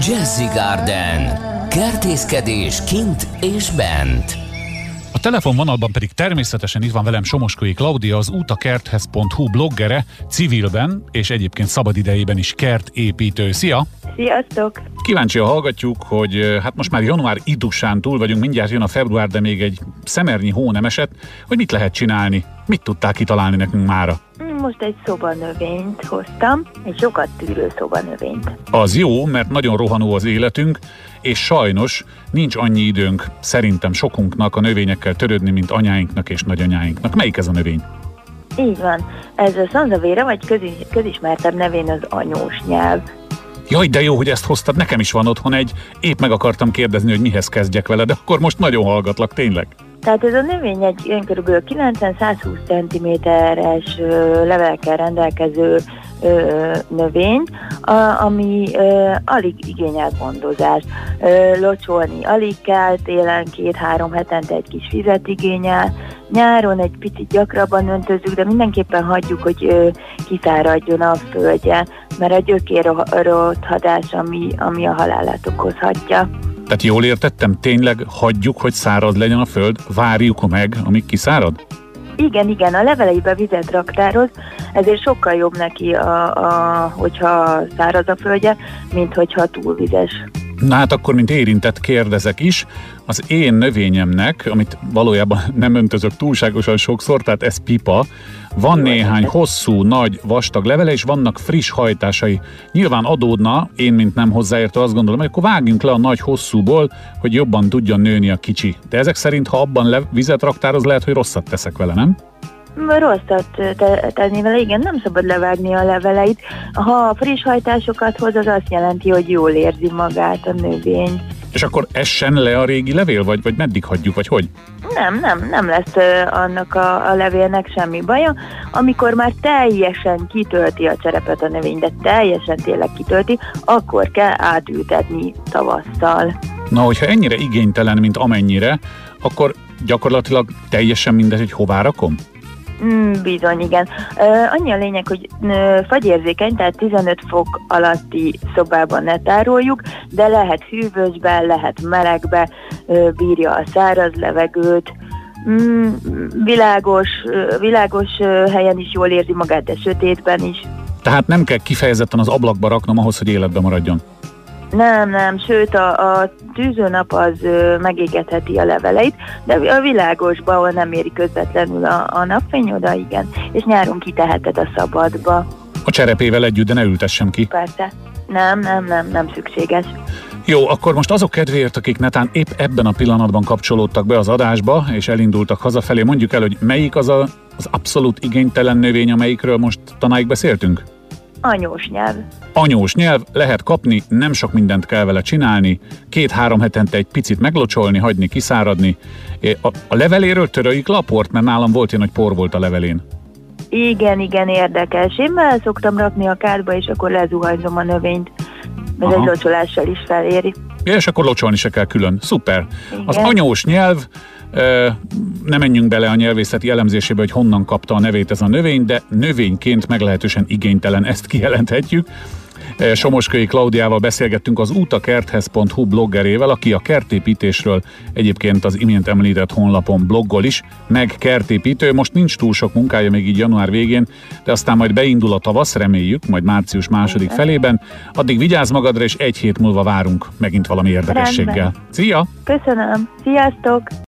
Jazzy Garden. Kertészkedés kint és bent. A telefonvonalban pedig természetesen itt van velem Somoskói Klaudia, az utakerthez.hu bloggere, civilben és egyébként szabadidejében is kertépítő. Szia! Sziasztok! Kíváncsi hallgatjuk, hogy hát most már január idusán túl vagyunk, mindjárt jön a február, de még egy szemernyi hó nem esett, hogy mit lehet csinálni? Mit tudták kitalálni nekünk mára? Most egy szobanövényt hoztam, egy sokat tűrő szobanövényt. Az jó, mert nagyon rohanó az életünk, és sajnos nincs annyi időnk szerintem sokunknak a növényekkel törődni, mint anyáinknak és nagyanyáinknak. Melyik ez a növény? Így van. Ez a szanzavéra, vagy közis, közismertebb nevén az anyós nyelv. Jaj, de jó, hogy ezt hoztad, nekem is van otthon egy. Épp meg akartam kérdezni, hogy mihez kezdjek vele, de akkor most nagyon hallgatlak, tényleg. Tehát ez a növény egy ilyen kb. 90-120 cm-es levelekkel rendelkező ö, növény, a, ami ö, alig igényel gondozást. Ö, locsolni alig kell, télen két-három hetente egy kis vizet igényel, nyáron egy picit gyakrabban öntözzük, de mindenképpen hagyjuk, hogy ö, kiszáradjon a földje, mert a gyökér rothadás, ami, ami a halálát okozhatja. Tehát jól értettem, tényleg hagyjuk, hogy szárad legyen a föld, várjuk meg, amíg kiszárad? Igen, igen, a leveleibe vizet raktároz, ezért sokkal jobb neki, a, a, hogyha száraz a földje, mint hogyha túlvizes. Na hát akkor, mint érintett kérdezek is, az én növényemnek, amit valójában nem öntözök túlságosan sokszor, tehát ez pipa, van néhány hosszú, nagy, vastag levele, és vannak friss hajtásai. Nyilván adódna, én, mint nem hozzáértő, azt gondolom, hogy akkor vágjunk le a nagy hosszúból, hogy jobban tudjon nőni a kicsi. De ezek szerint, ha abban le- vizet raktároz, lehet, hogy rosszat teszek vele, nem? Rosszat te- tenni vele, igen, nem szabad levágni a leveleit. Ha friss hajtásokat hoz, az azt jelenti, hogy jól érzi magát a növény. És akkor essen le a régi levél, vagy, vagy meddig hagyjuk, vagy hogy? Nem, nem, nem lesz annak a, a levélnek semmi baja. Amikor már teljesen kitölti a cserepet a növény, de teljesen tényleg kitölti, akkor kell átültetni tavasszal. Na, hogyha ennyire igénytelen, mint amennyire, akkor gyakorlatilag teljesen mindegy, hogy hová rakom? Mm, bizony, igen. Ö, annyi a lényeg, hogy ö, fagyérzékeny, tehát 15 fok alatti szobában ne tároljuk, de lehet hűvösbe, lehet melegbe, ö, bírja a száraz levegőt, mm, világos, ö, világos ö, helyen is jól érzi magát, de sötétben is. Tehát nem kell kifejezetten az ablakba raknom ahhoz, hogy életbe maradjon. Nem, nem, sőt a, a tűzőnap az ö, megégetheti a leveleit, de a világosba, ahol nem éri közvetlenül a, a napfény, oda igen, és nyáron kiteheted a szabadba. A cserepével együtt, de ne ültessem ki. Persze. Nem, nem, nem, nem szükséges. Jó, akkor most azok kedvéért, akik netán épp ebben a pillanatban kapcsolódtak be az adásba, és elindultak hazafelé, mondjuk el, hogy melyik az a, az abszolút igénytelen növény, amelyikről most tanáig beszéltünk? Anyós nyelv. Anyós nyelv, lehet kapni, nem sok mindent kell vele csinálni, két-három hetente egy picit meglocsolni, hagyni kiszáradni. A, a leveléről töröljük le a port, mert nálam volt ilyen, hogy por volt a levelén. Igen, igen, érdekes. Én be szoktam rakni a kádba, és akkor lezuhanyzom a növényt. Ez Aha. egy locsolással is feléri. Ja, és akkor locsolni se kell külön. Szuper. Az anyós nyelv, nem menjünk bele a nyelvészeti elemzésébe, hogy honnan kapta a nevét ez a növény, de növényként meglehetősen igénytelen, ezt kijelenthetjük. Ö, Somoskői Klaudiával beszélgettünk az utakerthez.hu bloggerével, aki a kertépítésről egyébként az imént említett honlapon bloggol is, meg kertépítő. Most nincs túl sok munkája még így január végén, de aztán majd beindul a tavasz, reméljük, majd március második felében. Addig vigyázz magadra, és egy hét múlva várunk megint valami érdekességgel. Rendben. Szia! Köszönöm. Sziasztok!